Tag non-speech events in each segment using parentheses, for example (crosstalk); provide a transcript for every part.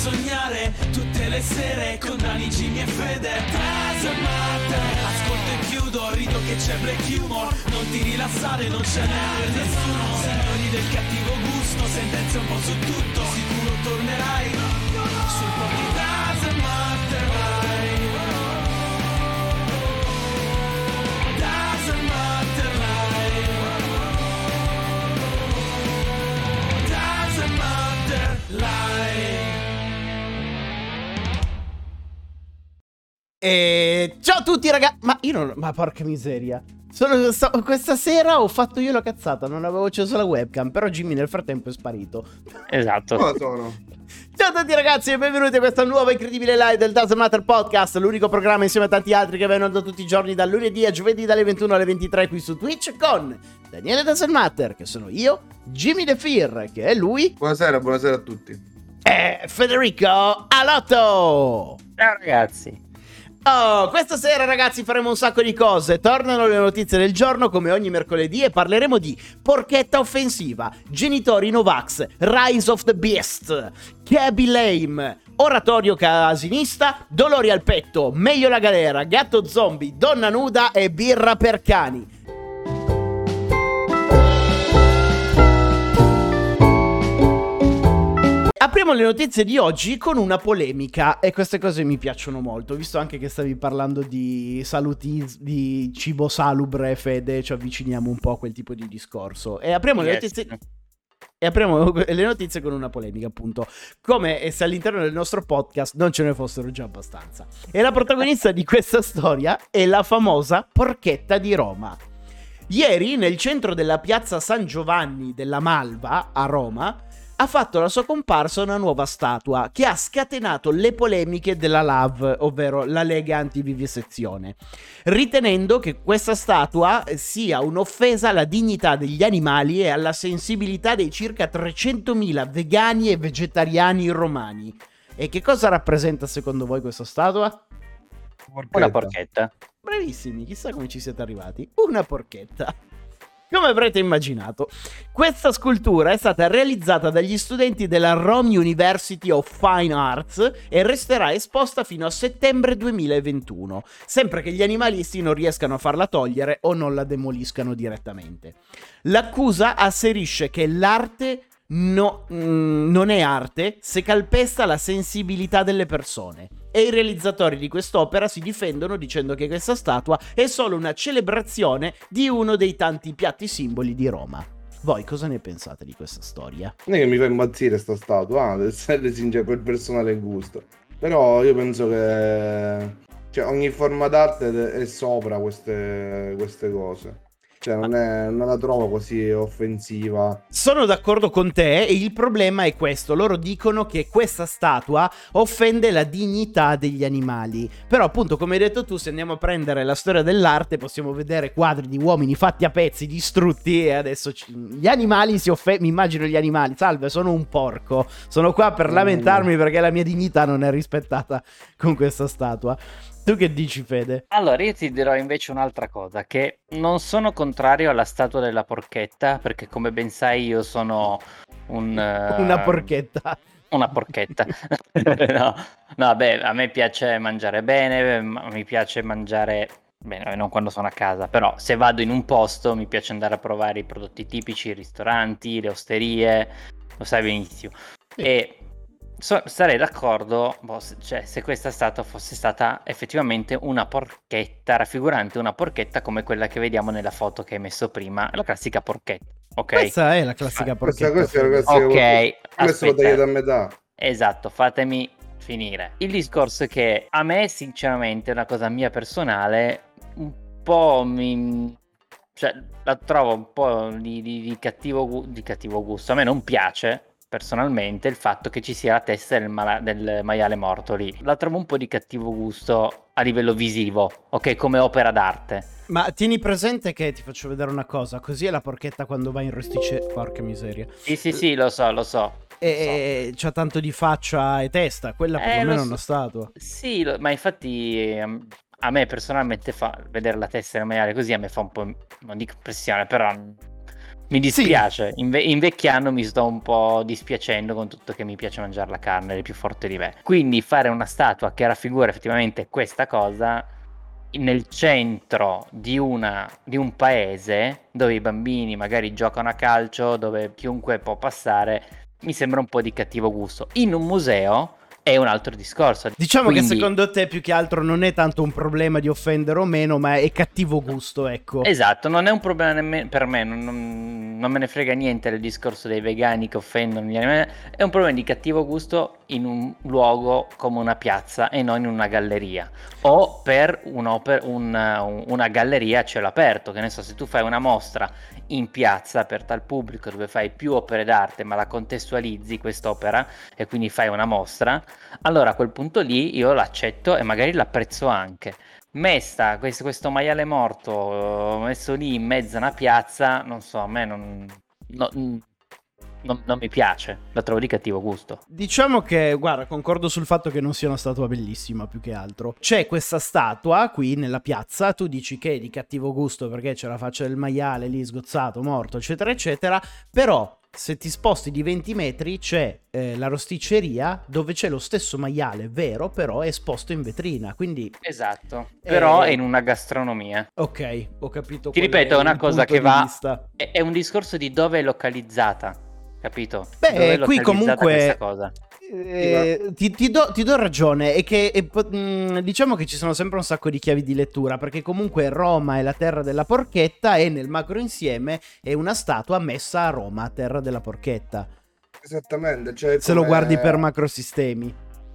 sognare tutte le sere con Dani, Jimmy e Fede. Doesn't matter Ascolto e chiudo, rido che c'è black humor. Non ti rilassare, non ce n'è nessuno. Signori del cattivo gusto, sentenze un po' su tutto. Sicuro tornerai sul po' E ciao a tutti ragazzi, ma io non... ma porca miseria. Sono- sto- questa sera ho fatto io la cazzata, non avevo acceso la webcam, però Jimmy nel frattempo è sparito. Esatto. Sono? Ciao a tutti ragazzi e benvenuti a questa nuova incredibile live del Doesn't Matter Podcast, l'unico programma insieme a tanti altri che vengono da tutti i giorni dal lunedì a giovedì dalle 21 alle 23 qui su Twitch con Daniele Doesn't Matter, che sono io, Jimmy The Fear, che è lui, Buonasera, buonasera a tutti. e Federico Alotto. Ciao ragazzi. Oh, questa sera ragazzi faremo un sacco di cose. Tornano le notizie del giorno come ogni mercoledì e parleremo di porchetta offensiva, genitori Novax, Rise of the Beast, Cabby Lame, oratorio casinista, dolori al petto, meglio la galera, gatto zombie, donna nuda e birra per cani. Apriamo le notizie di oggi con una polemica e queste cose mi piacciono molto, visto anche che stavi parlando di saluti, di cibo salubre, Fede, ci avviciniamo un po' a quel tipo di discorso. E apriamo le Yes. notizie... E apriamo (laughs) le notizie con una polemica, appunto. Come se all'interno del nostro podcast non ce ne fossero già abbastanza. E la protagonista di questa storia è la famosa porchetta di Roma. Ieri, nel centro della piazza San Giovanni della Malva, a Roma, ha fatto la sua comparsa una nuova statua che ha scatenato le polemiche della LAV, ovvero la Lega Antivivisezione, ritenendo che questa statua sia un'offesa alla dignità degli animali e alla sensibilità dei circa 300.000 vegani e vegetariani romani. E che cosa rappresenta secondo voi questa statua? Una porchetta. Bravissimi, chissà come ci siete arrivati. Una porchetta. Come avrete immaginato, questa scultura è stata realizzata dagli studenti della Rome University of Fine Arts e resterà esposta fino a settembre 2021, sempre che gli animalisti non riescano a farla togliere o non la demoliscano direttamente. L'accusa asserisce che l'arte no- mm, non è arte se calpesta la sensibilità delle persone. E i realizzatori di quest'opera si difendono dicendo che questa statua è solo una celebrazione di uno dei tanti piatti simboli di Roma. Voi cosa ne pensate di questa storia? Non è che mi fa impazzire sta statua, ah, deve sincero per personale gusto. Però io penso che cioè, ogni forma d'arte è sopra queste, queste cose. Cioè, non, è, non la trovo così offensiva. Sono d'accordo con te e il problema è questo. Loro dicono che questa statua offende la dignità degli animali. Però appunto, come hai detto tu, se andiamo a prendere la storia dell'arte, possiamo vedere quadri di uomini fatti a pezzi, distrutti e adesso ci- gli animali si offendono. Mi immagino gli animali. Salve, sono un porco. Sono qua per Mm. lamentarmi perché la mia dignità non è rispettata con questa statua. Tu che dici, Fede? Allora, io ti dirò invece un'altra cosa, che non sono contrario alla statua della porchetta, perché come ben sai io sono un... eh, (laughs) Una porchetta. Una porchetta. (laughs) no, no, beh, a me piace mangiare bene, mi piace mangiare... Bene, non quando sono a casa, però se vado in un posto mi piace andare a provare i prodotti tipici, i ristoranti, le osterie, lo sai benissimo. E so- sarei d'accordo se- cioè, se questa statua fosse stata effettivamente una porchetta, raffigurante una porchetta come quella che vediamo nella foto che hai messo prima, la classica porchetta. Ok? Questa è la classica Questa, porchetta. questa è Fede. ragazzi, Ok, questo lo tagliate a metà. Esatto, fatemi finire. Il discorso è che a me, sinceramente, è una cosa mia personale, un po' mi... cioè, la trovo un po' di, di- di cattivo, di cattivo gusto. A me non piace, personalmente, il fatto che ci sia la testa del, mala- del maiale morto lì. La trovo un po' di cattivo gusto a livello visivo, ok, come opera d'arte. Ma tieni presente che ti faccio vedere una cosa, così è la porchetta quando va in rosticce... Porca miseria. Sì, sì, sì, lo so, lo so. E c'ha tanto di faccia e testa, quella Eh, perlomeno lo è una so. statua. Sì, lo- ma infatti ehm, a me personalmente fa vedere la testa del maiale così a me fa un po', non dico impressione, però Mi dispiace, Inve- invecchiando mi sto un po' dispiacendo con tutto che mi piace mangiare la carne, è più forte di me. Quindi fare una statua che raffigura effettivamente questa cosa nel centro di, una, di un paese dove i bambini magari giocano a calcio, dove chiunque può passare, mi sembra un po' di cattivo gusto. In un museo è un altro discorso. Diciamo Quindi- che secondo te più che altro non è tanto un problema di offendere o meno, ma è cattivo gusto, ecco. Esatto, non è un problema nemmeno per me, non, non- non me ne frega niente del discorso dei vegani che offendono gli animali, è un problema di cattivo gusto in un luogo come una piazza e non in una galleria o per un'oper- un- una galleria a cielo aperto, che ne so, se tu fai una mostra in piazza aperta al pubblico dove fai più opere d'arte ma la contestualizzi quest'opera e quindi fai una mostra, allora a quel punto lì io l'accetto e magari l'apprezzo anche. Mesta, questo, questo maiale morto eh, messo lì in mezzo a una piazza, non so, a me non, no- non- non mi piace, la trovo di cattivo gusto. Diciamo che, guarda, concordo sul fatto che non sia una statua bellissima più che altro. C'è questa statua qui nella piazza, tu dici che è di cattivo gusto perché c'è la faccia del maiale lì sgozzato, morto, eccetera, eccetera, però se ti sposti di 20 metri c'è eh, la rosticceria dove c'è lo stesso maiale vero, però è esposto in vetrina, quindi Esatto, però Eh, è in una gastronomia. ok, ho capito. Ti ripeto, è una cosa che va-. È, è un discorso di dove è localizzata, capito? Beh, è qui comunque-. Eh, ti, ti do, ti do ragione, è che è mh, diciamo che ci sono sempre un sacco di chiavi di lettura, perché comunque Roma è la terra della porchetta e nel macro insieme è una statua messa a Roma, terra della porchetta. Esattamente. Cioè, Se lo guardi per macrosistemi.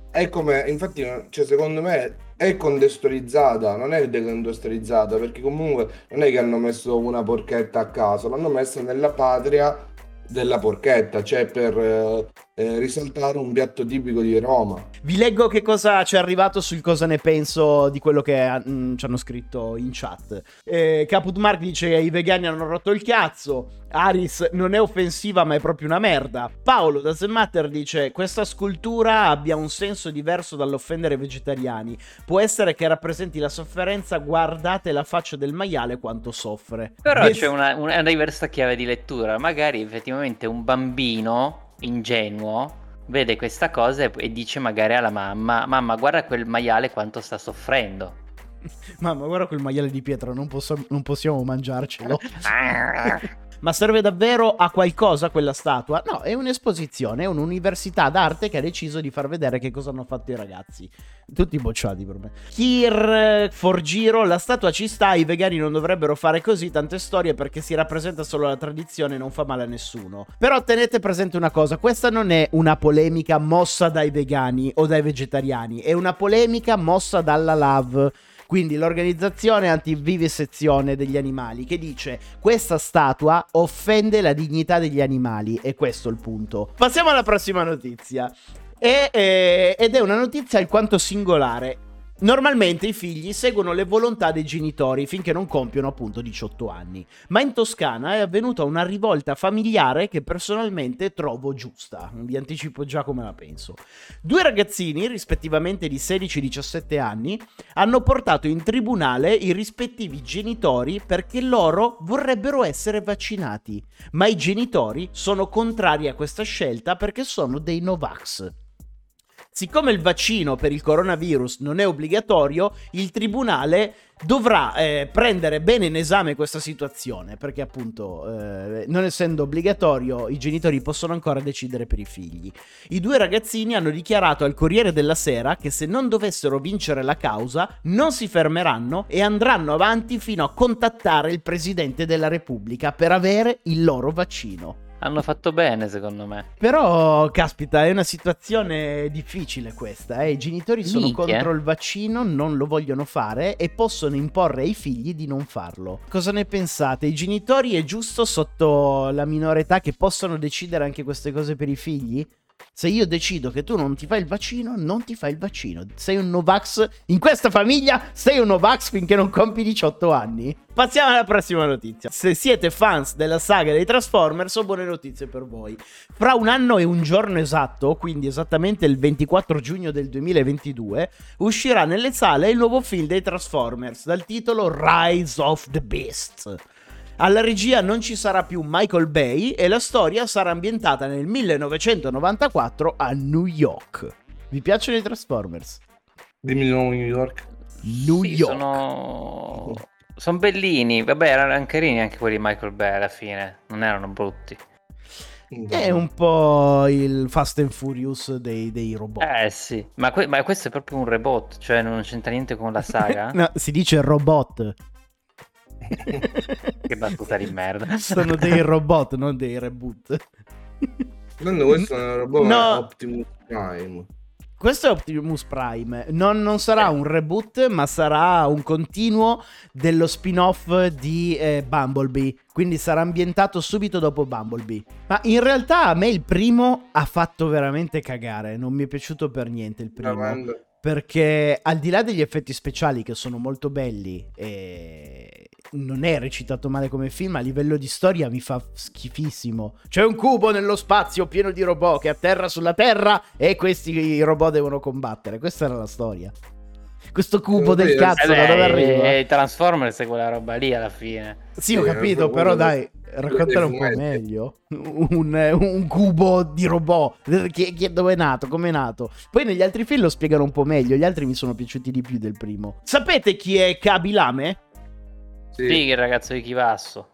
È come, infatti, cioè, secondo me è contestualizzata, non è decontestualizzata, perché comunque non è che hanno messo una porchetta a caso, l'hanno messa nella patria della porchetta, cioè per eh, eh, risaltare un piatto tipico di Roma. Vi leggo che cosa ci è arrivato sul cosa ne penso di quello che mm, ci hanno scritto in chat. Eh, Caput Mark dice i vegani hanno rotto il cazzo. Aris non è offensiva ma è proprio una merda. Paolo da The Matter dice questa scultura abbia un senso diverso dall'offendere i vegetariani. Può essere che rappresenti la sofferenza, guardate la faccia del maiale quanto soffre. Però Ves- c'è una, una diversa chiave di lettura. Magari effettivamente un bambino ingenuo vede questa cosa e, e dice magari alla mamma: Mamma, guarda quel maiale quanto sta soffrendo. (laughs) Mamma guarda quel maiale di pietra, non, posso- non possiamo mangiarcelo. (laughs) (laughs) Ma serve davvero a qualcosa quella statua? No, è un'esposizione, è un'università d'arte che ha deciso di far vedere che cosa hanno fatto i ragazzi. Tutti bocciati per me. Kir Forgiro, la statua ci sta, i vegani non dovrebbero fare così tante storie perché si rappresenta solo la tradizione e non fa male a nessuno. Però tenete presente una cosa, questa non è una polemica mossa dai vegani o dai vegetariani, è una polemica mossa dalla LAV. Quindi l'organizzazione antivivisezione degli animali che dice questa statua offende la dignità degli animali e questo è il punto. Passiamo alla prossima notizia. E, eh, ed è una notizia alquanto singolare. Normalmente i figli seguono le volontà dei genitori finché non compiono appunto 18 anni, ma in Toscana è avvenuta una rivolta familiare che personalmente trovo giusta. Vi anticipo già come la penso. Due ragazzini, rispettivamente di 16 e 17 anni, hanno portato in tribunale i rispettivi genitori perché loro vorrebbero essere vaccinati, ma i genitori sono contrari a questa scelta perché sono dei Novax. Siccome il vaccino per il coronavirus non è obbligatorio, il tribunale dovrà eh, prendere bene in esame questa situazione, perché appunto eh, non essendo obbligatorio i genitori possono ancora decidere per i figli. I due ragazzini hanno dichiarato al Corriere della Sera che se non dovessero vincere la causa non si fermeranno e andranno avanti fino a contattare il Presidente della Repubblica per avere il loro vaccino. Hanno fatto bene, secondo me. Però, caspita, è una situazione difficile questa. Eh? I genitori sono Minchia. contro il vaccino, non lo vogliono fare e possono imporre ai figli di non farlo. Cosa ne pensate? I genitori è giusto sotto la minore età che possono decidere anche queste cose per i figli? Se io decido che tu non ti fai il vaccino, non ti fai il vaccino. Sei un Novax. In questa famiglia sei un Novax finché non compi 18 anni. Passiamo alla prossima notizia. Se siete fans della saga dei Transformers, ho buone notizie per voi. Fra un anno e un giorno esatto, quindi esattamente il 24 giugno del 2022, uscirà nelle sale il nuovo film dei Transformers dal titolo Rise of the Beast. Alla regia non ci sarà più Michael Bay e la storia sarà ambientata nel 1994 a New York. Vi piacciono i Transformers? Dimmi di nuovo New York. New Sì, York. sono... sono bellini. Vabbè, erano carini anche quelli di Michael Bay alla fine. Non erano brutti. È un po' il Fast and Furious dei, dei robot. Eh sì, ma, que- ma questo è proprio un reboot, cioè non c'entra niente con la saga. (laughs) No, si dice robot. Che battuta di merda. Sono dei robot, non dei reboot. Tanto questo è una roba No. Optimus Prime. Questo è Optimus Prime. Non, non sarà un reboot, ma sarà un continuo dello spin-off di eh, Bumblebee. Quindi sarà ambientato subito dopo Bumblebee. Ma in realtà a me il primo ha fatto veramente cagare. Non mi è piaciuto per niente il primo. Veramente. Perché al di là degli effetti speciali che sono molto belli e non è recitato male come film, a livello di storia mi fa schifissimo. C'è un cubo nello spazio pieno di robot che atterra sulla Terra e questi robot devono combattere. Questa era la storia. Questo cubo del dire, cazzo Eh da dove arriva? e Transformers è quella roba lì alla fine. Sì, ho Sì, capito, però dai, raccontalo un po' meglio. Un, un cubo di robot. Chi, chi- dove è nato? Come è nato? Poi negli altri film lo spiegano un po' meglio. Gli altri mi sono piaciuti di più del primo. Sapete chi è Kaby Lame? Sì. Sì, il ragazzo di Chivasso.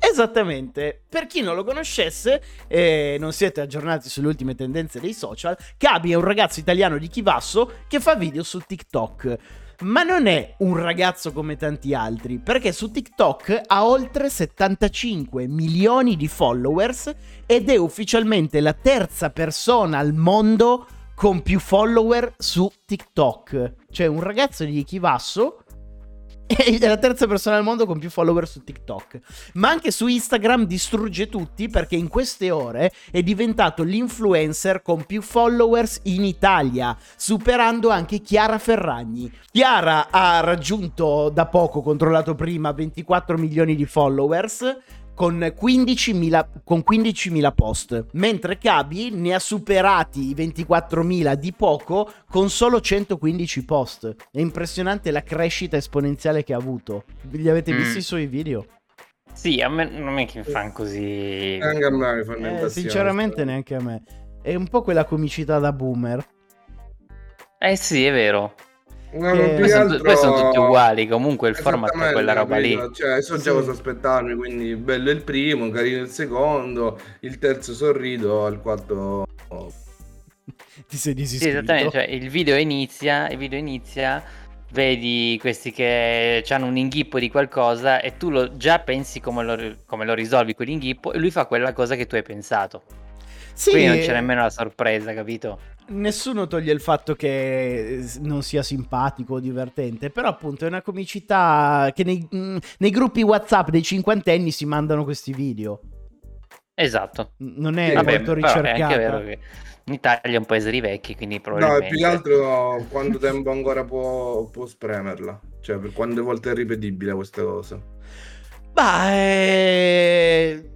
Esattamente, per chi non lo conoscesse e non siete aggiornati sulle ultime tendenze dei social, Kaby è un ragazzo italiano di Chivasso che fa video su TikTok. Ma non è un ragazzo come tanti altri, perché su TikTok ha oltre 75 milioni di followers ed è ufficialmente la terza persona al mondo con più follower su TikTok. Cioè un ragazzo di Chivasso (laughs) è la terza persona al mondo con più follower su TikTok. Ma anche su Instagram distrugge tutti perché in queste ore è diventato l'influencer con più followers in Italia, superando anche Chiara Ferragni. Chiara ha raggiunto da poco, controllato prima, 24 milioni di followers. Con 15.000, con 15.000 post, mentre Kaby ne ha superati i 24.000 di poco con solo 115 post. È impressionante la crescita esponenziale che ha avuto. Li avete Mm. visti i suoi video? Sì, a me non è che fanno così. Anche a me mi fanno Eh, sinceramente neanche a me. È un po' quella comicità da boomer. Eh sì, è vero. No, Che- Poi sono, altro- poi sono tutti uguali. Comunque il format è quella roba lì. Cioè, so già Sì. cosa aspettarmi, quindi bello il primo, carino il secondo, il terzo sorrido, al quarto... oh, (laughs) Ti sei Sì, disiscritto. esattamente. Cioè, il video inizia, il video inizia, vedi questi che hanno un inghippo di qualcosa e tu lo, già pensi come lo, come lo risolvi quell'inghippo e lui fa quella cosa che tu hai pensato. Sì, Quindi non c'è nemmeno la sorpresa, capito? Nessuno toglie il fatto che eh, non sia simpatico o divertente, però appunto è una comicità che nei, mm, nei gruppi WhatsApp dei cinquantenni si mandano questi video. Esatto. Non è Vabbè, molto però è vero che in Italia è un paese di vecchi, quindi No, probabilmente... e più che altro quanto tempo ancora può, può spremerla? Cioè, per quante volte è ripetibile questa cosa? Bah, eh,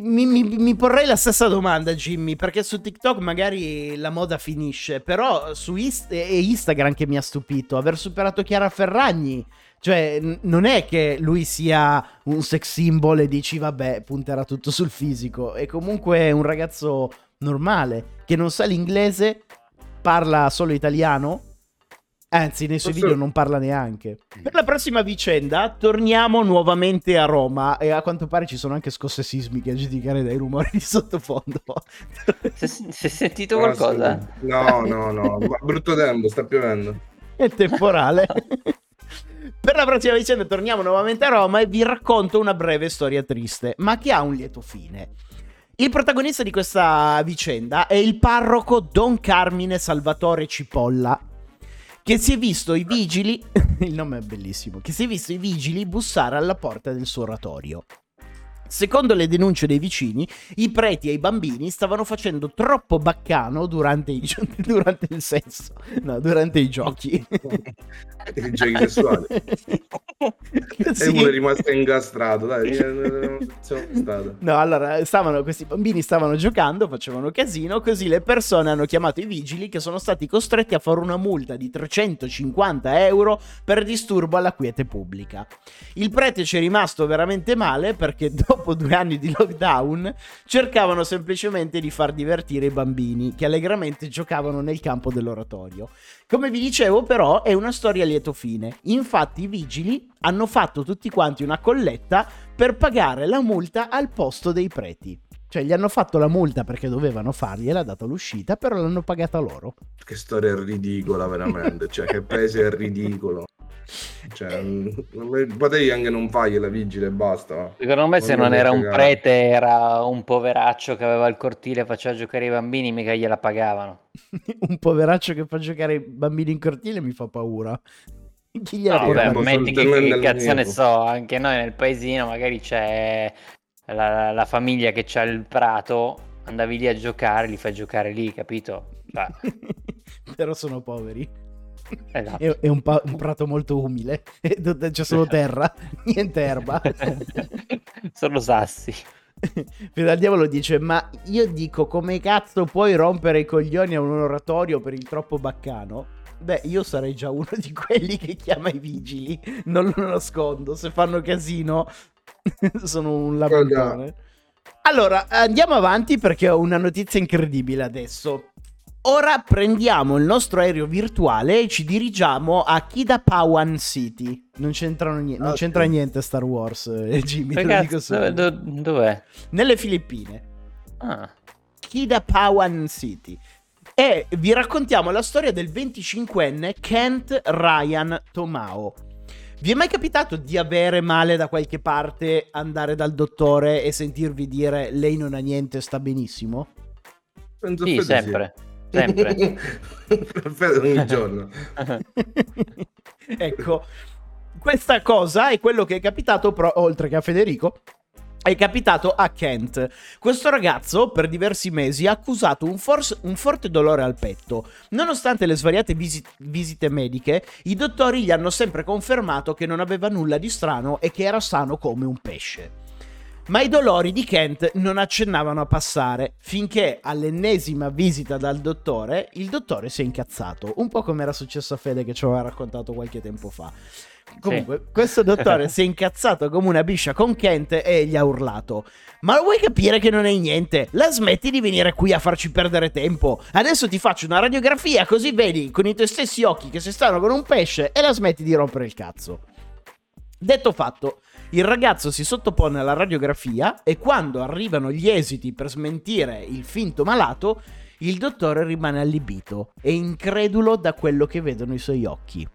mi, mi- mi porrei la stessa domanda, Jimmy, perché su TikTok magari la moda finisce, però su Inst- è Instagram che mi ha stupito, aver superato Chiara Ferragni. Cioè, n- non è che lui sia un sex symbol e dici, vabbè, punterà tutto sul fisico. È comunque un ragazzo normale, che non sa l'inglese, parla solo italiano. Anzi, nei suoi video non parla neanche. Per la prossima vicenda, torniamo nuovamente a Roma. E a quanto pare ci sono anche scosse sismiche a giudicare dai rumori di sottofondo. Si è, sentito Ah, qualcosa? sì. No, no, no, brutto tempo, sta piovendo. È temporale. (laughs) Per la prossima vicenda torniamo nuovamente a Roma e vi racconto una breve storia triste, ma che ha un lieto fine. Il protagonista di questa vicenda è il parroco Don Carmine Salvatore Cipolla, che si è visto i vigili, (laughs) il nome è bellissimo, che si è visto i vigili bussare alla porta del suo oratorio. Secondo le denunce dei vicini, i preti e i bambini stavano facendo troppo baccano durante, i gio- (laughs) durante il sesso, no, durante i giochi. I giochi sessuali. Sì. (laughs) E uno è rimasto incastrato, dai. (laughs) No, allora, stavano, questi bambini stavano giocando, facevano casino, così le persone hanno chiamato i vigili che sono stati costretti a fare una multa di 350 euro per disturbo alla quiete pubblica. Il prete ci è rimasto veramente male perché dopo due anni di lockdown cercavano semplicemente di far divertire i bambini che allegramente giocavano nel campo dell'oratorio. Come vi dicevo però è una storia a lieto fine, infatti i vigili hanno fatto tutti quanti una colletta per pagare la multa al posto dei preti. Cioè gli hanno fatto la multa perché dovevano fargliela data l'uscita, però l'hanno pagata loro. Che storia ridicola, veramente. Cioè, che paese è ridicolo. Cioè, (laughs) potevi anche non fargliela vigile e basta. Secondo me se Non non era un cagare. prete era un poveraccio che aveva il cortile e faceva giocare i bambini, mica gliela pagavano. (laughs) Un poveraccio che fa giocare i bambini in cortile mi fa paura. Chi gliela No, ma metti che, che cazzo ne so, anche noi nel paesino magari c'è la, la famiglia che c'ha il prato, andavi lì a giocare, li fai giocare lì, capito? (laughs) Però sono poveri. esatto. È, è un, pa- un prato molto umile. (laughs) C'è solo terra, (laughs) niente erba. Sono sassi. Fede al diavolo dice: Ma io dico, come cazzo puoi rompere i coglioni a un oratorio per il troppo baccano? Beh, io sarei già uno di quelli che chiama i vigili. Non lo nascondo. Se fanno casino, (laughs) sono un lamentone. Allora, andiamo avanti perché ho una notizia incredibile adesso. Ora prendiamo il nostro aereo virtuale e ci dirigiamo a Kidapawan City. Non, nie- non c'entra niente Star Wars, eh, Jimmy. te lo Che dico cazzo, subito. dove, do- dov'è? Nelle Filippine. Ah, Kidapawan City. E vi raccontiamo la storia del 25enne Kent Ryan Tomao. Vi è mai capitato di avere male da qualche parte, andare dal dottore e sentirvi dire lei non ha niente, sta benissimo? Penso sì, sempre. Sempre. Ogni (laughs) giorno. ecco, questa cosa è quello che è capitato, pro- oltre che a Federico, è capitato a Kent. Questo ragazzo per diversi mesi ha accusato un, forse- un forte dolore al petto. Nonostante le svariate visi- visite mediche, i dottori gli hanno sempre confermato che non aveva nulla di strano e che era sano come un pesce. Ma i dolori di Kent non accennavano a passare, finché all'ennesima visita dal dottore, il dottore si è incazzato, un po' come era successo a Fede che ci aveva raccontato qualche tempo fa. Comunque, questo dottore si è incazzato come una biscia con Kent e gli ha urlato: Ma vuoi capire che non è niente? La smetti di venire qui a farci perdere tempo. Adesso ti faccio una radiografia così vedi con i tuoi stessi occhi che si stanno con un pesce e la smetti di rompere il cazzo. Detto fatto, il ragazzo si sottopone alla radiografia e quando arrivano gli esiti per smentire il finto malato, il dottore rimane allibito e incredulo da quello che vedono i suoi occhi.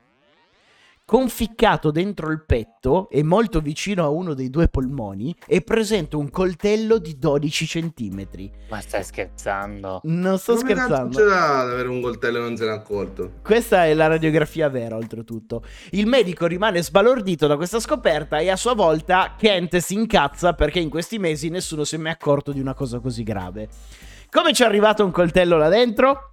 Conficcato dentro il petto e molto vicino a uno dei due polmoni è presente un coltello di 12 centimetri. Ma stai scherzando? Non sto Come scherzando. c'è da avere un coltello e non se n'è accorto? Questa è la radiografia vera, oltretutto. Il medico rimane sbalordito da questa scoperta e a sua volta Kent si incazza perché in questi mesi nessuno si è mai accorto di una cosa così grave. Come ci è arrivato un coltello là dentro?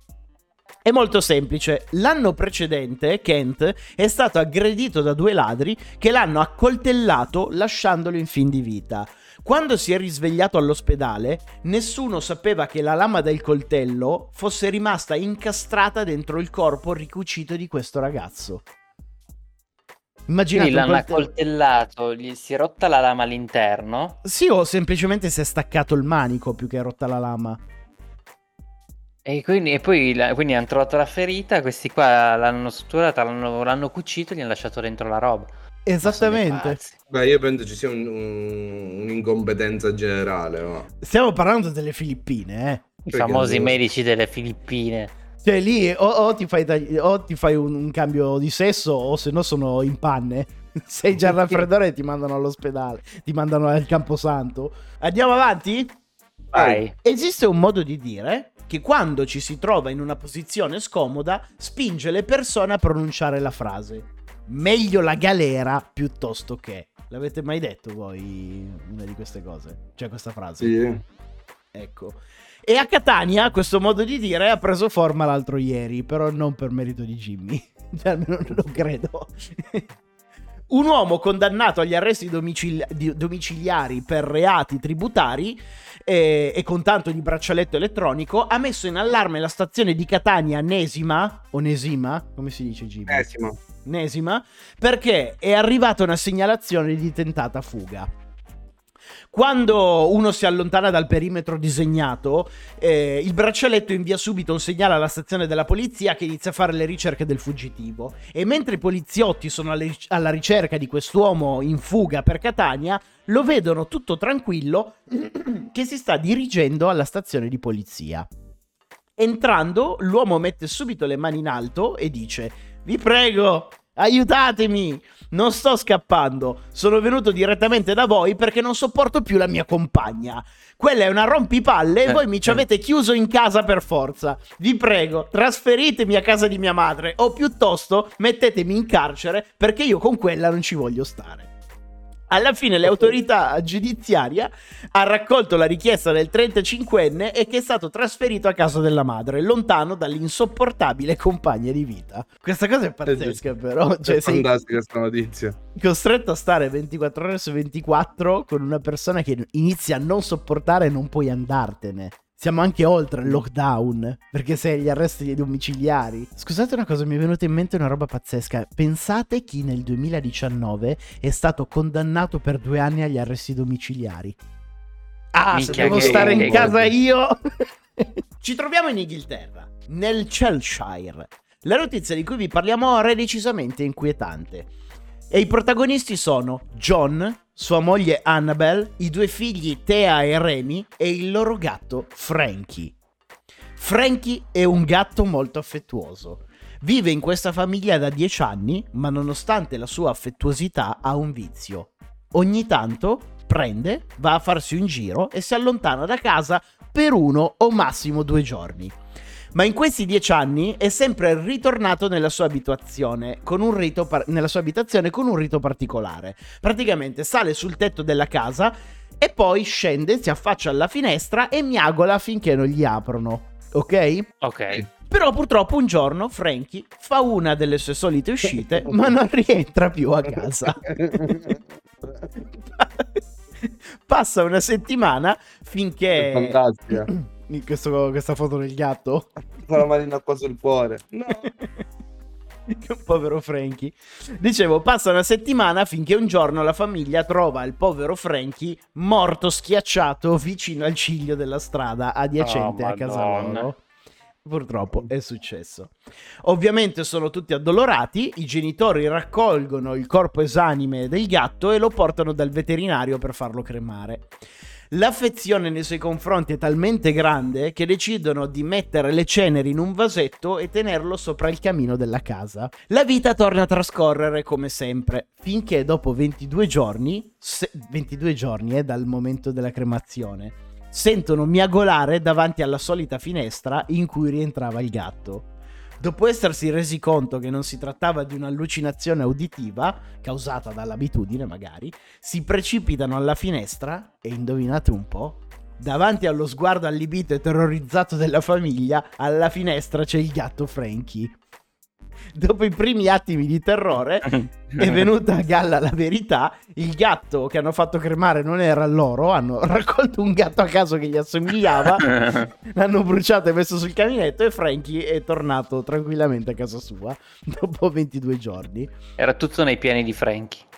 È molto semplice. L'anno precedente Kent è stato aggredito da due ladri che l'hanno accoltellato lasciandolo in fin di vita. Quando si è risvegliato all'ospedale, nessuno sapeva che la lama del coltello fosse rimasta incastrata dentro il corpo ricucito di questo ragazzo. Immaginate Quindi l'hanno coltello- accoltellato, gli si è rotta la lama all'interno Sì, o semplicemente si è staccato il manico più che rotta la lama. E, quindi, e poi la- quindi hanno trovato la ferita, questi qua l'hanno strutturata, l'hanno, l'hanno cucito e gli hanno lasciato dentro la roba. Esattamente. Beh, io penso ci sia un- un- un'incompetenza generale. ma- Stiamo parlando delle Filippine, eh. I Perché famosi non- medici delle Filippine. Cioè lì o, o ti fai, tagli- o ti fai un, un cambio di sesso o se no sono in panne. (laughs) Sei già al raffreddore e ti mandano all'ospedale, ti mandano al camposanto. Andiamo avanti? Vai. Esiste un modo di dire che quando ci si trova in una posizione scomoda spinge le persone a pronunciare la frase meglio la galera piuttosto che. L'avete mai detto voi una di queste cose? Cioè questa frase? Sì. Ecco. E a Catania questo modo di dire ha preso forma l'altro ieri, però non per merito di Jimmy. (laughs) Cioè, almeno non lo credo. Un uomo condannato agli arresti domicili- domiciliari per reati tributari eh, e con tanto di braccialetto elettronico ha messo in allarme la stazione di Catania Nesima, o Nesima, come si dice Jimmy? Esima. Nesima, perché è arrivata una segnalazione di tentata fuga. Quando uno si allontana dal perimetro disegnato, eh, il braccialetto invia subito un segnale alla stazione della polizia che inizia a fare le ricerche del fuggitivo. E mentre i poliziotti sono alla ricerca di quest'uomo in fuga per Catania, lo vedono tutto tranquillo (clears throat) che si sta dirigendo alla stazione di polizia. Entrando, l'uomo mette subito le mani in alto e dice: Vi prego, aiutatemi! Non sto scappando, sono venuto direttamente da voi perché non sopporto più la mia compagna. Quella è una rompipalle e Eh, voi mi ci eh. avete chiuso in casa per forza. Vi prego, trasferitemi a casa di mia madre o piuttosto mettetemi in carcere perché io con quella non ci voglio stare. Alla fine le autorità giudiziarie ha raccolto la richiesta del 35enne e che è stato trasferito a casa della madre, lontano dall'insopportabile compagna di vita. Questa cosa è pazzesca, però. Cioè, è fantastica questa notizia. costretto a stare 24 ore su 24 con una persona che inizia a non sopportare e non puoi andartene. Siamo anche oltre il lockdown, perché sei agli arresti domiciliari. Scusate una cosa, mi è venuta in mente una roba pazzesca. Pensate chi nel 2019 è stato condannato per due anni agli arresti domiciliari. Ah, se Minchia, devo che- stare in che- casa io. (laughs) Ci troviamo in Inghilterra, nel Cheshire. La notizia di cui vi parliamo ora è decisamente inquietante. E i protagonisti sono John, sua moglie Annabelle, i due figli Thea e Remy e il loro gatto Frankie. Frankie è un gatto molto affettuoso. Vive in questa famiglia da 10 anni, ma nonostante la sua affettuosità ha un vizio. Ogni tanto prende, va a farsi un giro e si allontana da casa per uno o massimo due giorni. Ma in questi dieci anni è sempre ritornato nella sua abitazione con un rito, par- nella sua abitazione con un rito particolare. Praticamente sale sul tetto della casa e poi scende, si affaccia alla finestra e miagola finché non gli aprono. Ok? Ok. Però purtroppo un giorno Frankie fa una delle sue solite uscite, ma non rientra più a casa. (laughs) Passa una settimana finché... Fantastica. Questo- questa foto del gatto. Con la manina qua sul cuore. No. (laughs) povero Frankie. Dicevo, passa una settimana finché un giorno la famiglia trova il povero Frankie morto schiacciato vicino al ciglio della strada adiacente Oh, a casa loro. Purtroppo è successo. Ovviamente sono tutti addolorati, i genitori raccolgono il corpo esanime del gatto e lo portano dal veterinario per farlo cremare. L'affezione nei suoi confronti è talmente grande che decidono di mettere le ceneri in un vasetto e tenerlo sopra il camino della casa. La vita torna a trascorrere come sempre, finché dopo 22 giorni, se- 22 giorni è dal momento della cremazione, sentono miagolare davanti alla solita finestra in cui rientrava il gatto. Dopo essersi resi conto che non si trattava di un'allucinazione uditiva, causata dall'abitudine magari, si precipitano alla finestra e indovinate un po'? Davanti allo sguardo allibito e terrorizzato della famiglia, alla finestra c'è il gatto Frankie. Dopo i primi attimi di terrore, è venuta a galla la verità, il gatto che hanno fatto cremare non era loro, hanno raccolto un gatto a caso che gli assomigliava, (laughs) l'hanno bruciato e messo sul caminetto e Frankie è tornato tranquillamente a casa sua dopo 22 giorni. Era tutto nei piani di Frankie.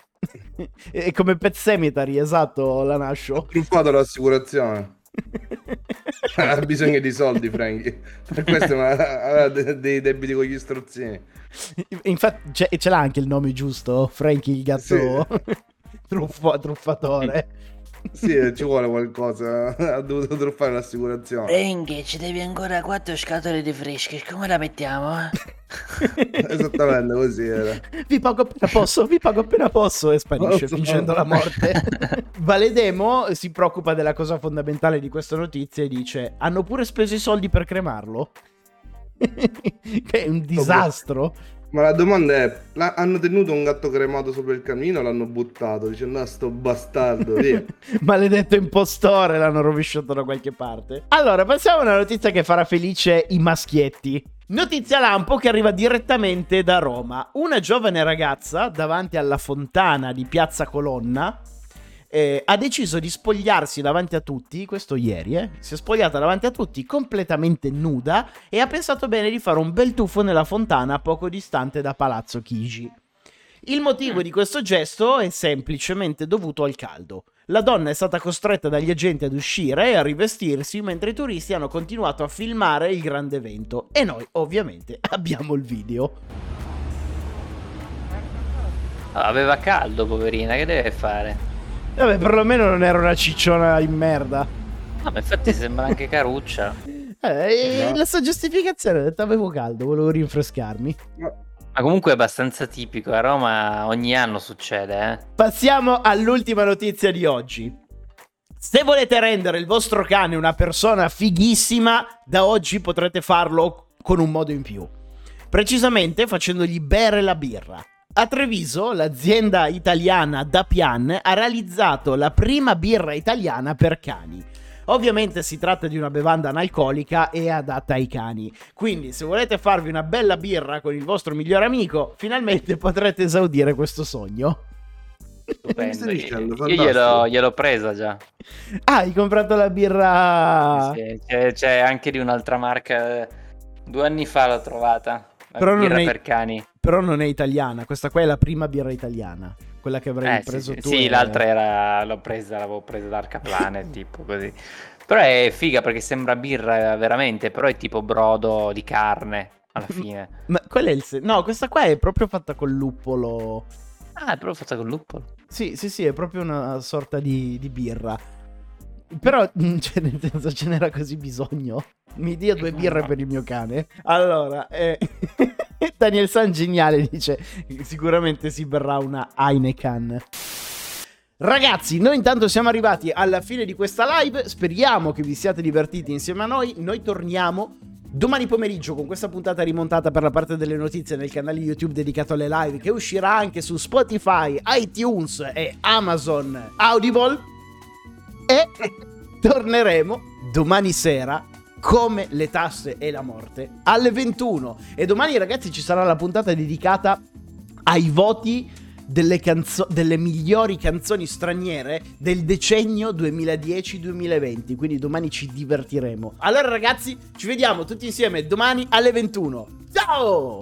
È (laughs) come Pet Cemetery, esatto, la nascio. Truffato l'assicurazione. (laughs) ha bisogno di soldi, Frankie. Per questo de- dei debiti con gli strozzini. Infatti c'è- ce l'ha anche il nome giusto, Frankie il gatto (laughs) truffo- truffatore. (laughs) (laughs) Sì, ci vuole qualcosa. (laughs) Ha dovuto truffare l'assicurazione. Renghe, ci devi ancora quattro scatole di fresche, come la mettiamo? (laughs) Esattamente così era. Vi pago appena posso, vi pago appena posso e sparisce Posso. fingendo la morte. Valedemo si preoccupa della cosa fondamentale di questa notizia e dice hanno pure speso i soldi per cremarlo. che è un disastro. Ma la domanda è: hanno tenuto un gatto cremato sopra il camino o l'hanno buttato dicendo ah sto bastardo, via. (laughs) Maledetto impostore, l'hanno rovesciato da qualche parte. Allora, passiamo a una notizia che farà felice i maschietti. Notizia lampo che arriva direttamente da Roma. Una giovane ragazza davanti alla fontana di Piazza Colonna eh, ha deciso di spogliarsi davanti a tutti, questo ieri, eh, si è spogliata davanti a tutti completamente nuda e ha pensato bene di fare un bel tuffo nella fontana poco distante da Palazzo Chigi. Il motivo di questo gesto è semplicemente dovuto al caldo. La donna è stata costretta dagli agenti ad uscire e a rivestirsi mentre i turisti hanno continuato a filmare il grande evento e noi ovviamente (laughs) abbiamo il video. Aveva caldo, poverina, che deve fare? Vabbè, perlomeno non era una cicciona in merda. Ma infatti sembra anche caruccia. Eh, No. La sua giustificazione ha detto avevo caldo, volevo rinfrescarmi. Ma comunque è abbastanza tipico, a Roma ogni anno succede, eh. Passiamo all'ultima notizia di oggi. Se volete rendere il vostro cane una persona fighissima, da oggi potrete farlo con un modo in più. Precisamente facendogli bere la birra. A Treviso, l'azienda italiana Dapian ha realizzato la prima birra italiana per cani. Ovviamente si tratta di una bevanda analcolica e adatta ai cani. Quindi, se volete farvi una bella birra con il vostro migliore amico, finalmente (laughs) potrete esaudire questo sogno. Stupendo. dicendo? Io gliel'ho, gliel'ho presa già. Ah, hai comprato la birra. Sì, c'è, c'è anche di un'altra marca. Due anni fa l'ho trovata. La Però non birra è- per cani. Però non è italiana. Questa qua è la prima birra italiana. Quella che avrei Eh, preso sì, tu. sì, l'altra era. L'ho presa, l'avevo presa da Arcaplane, (laughs) tipo così. Però è figa perché sembra birra veramente, però è tipo brodo di carne alla (laughs) fine. Ma quella è il. se- No, questa qua è proprio fatta col luppolo. Ah, è proprio fatta con luppolo. Sì, sì, sì, è proprio una sorta di, di birra. Però, mm, cioè, nel senso, ce n'era così bisogno. Mi dia due (laughs) birre per il mio cane. Allora, eh, (laughs) Daniel San geniale dice: sicuramente si berrà una Heineken. Ragazzi, noi intanto siamo arrivati alla fine di questa live. Speriamo che vi siate divertiti insieme a noi. Noi torniamo domani pomeriggio con questa puntata rimontata per la parte delle notizie nel canale YouTube dedicato alle live che uscirà anche su Spotify, iTunes e Amazon Audible. E (laughs) torneremo domani sera come le tasse e la morte alle 21. E domani ragazzi ci sarà la puntata dedicata ai voti delle, canzo- delle migliori canzoni straniere del decennio 2010-2020. Quindi domani ci divertiremo. Allora ragazzi, ci vediamo tutti insieme domani alle 21. Ciao!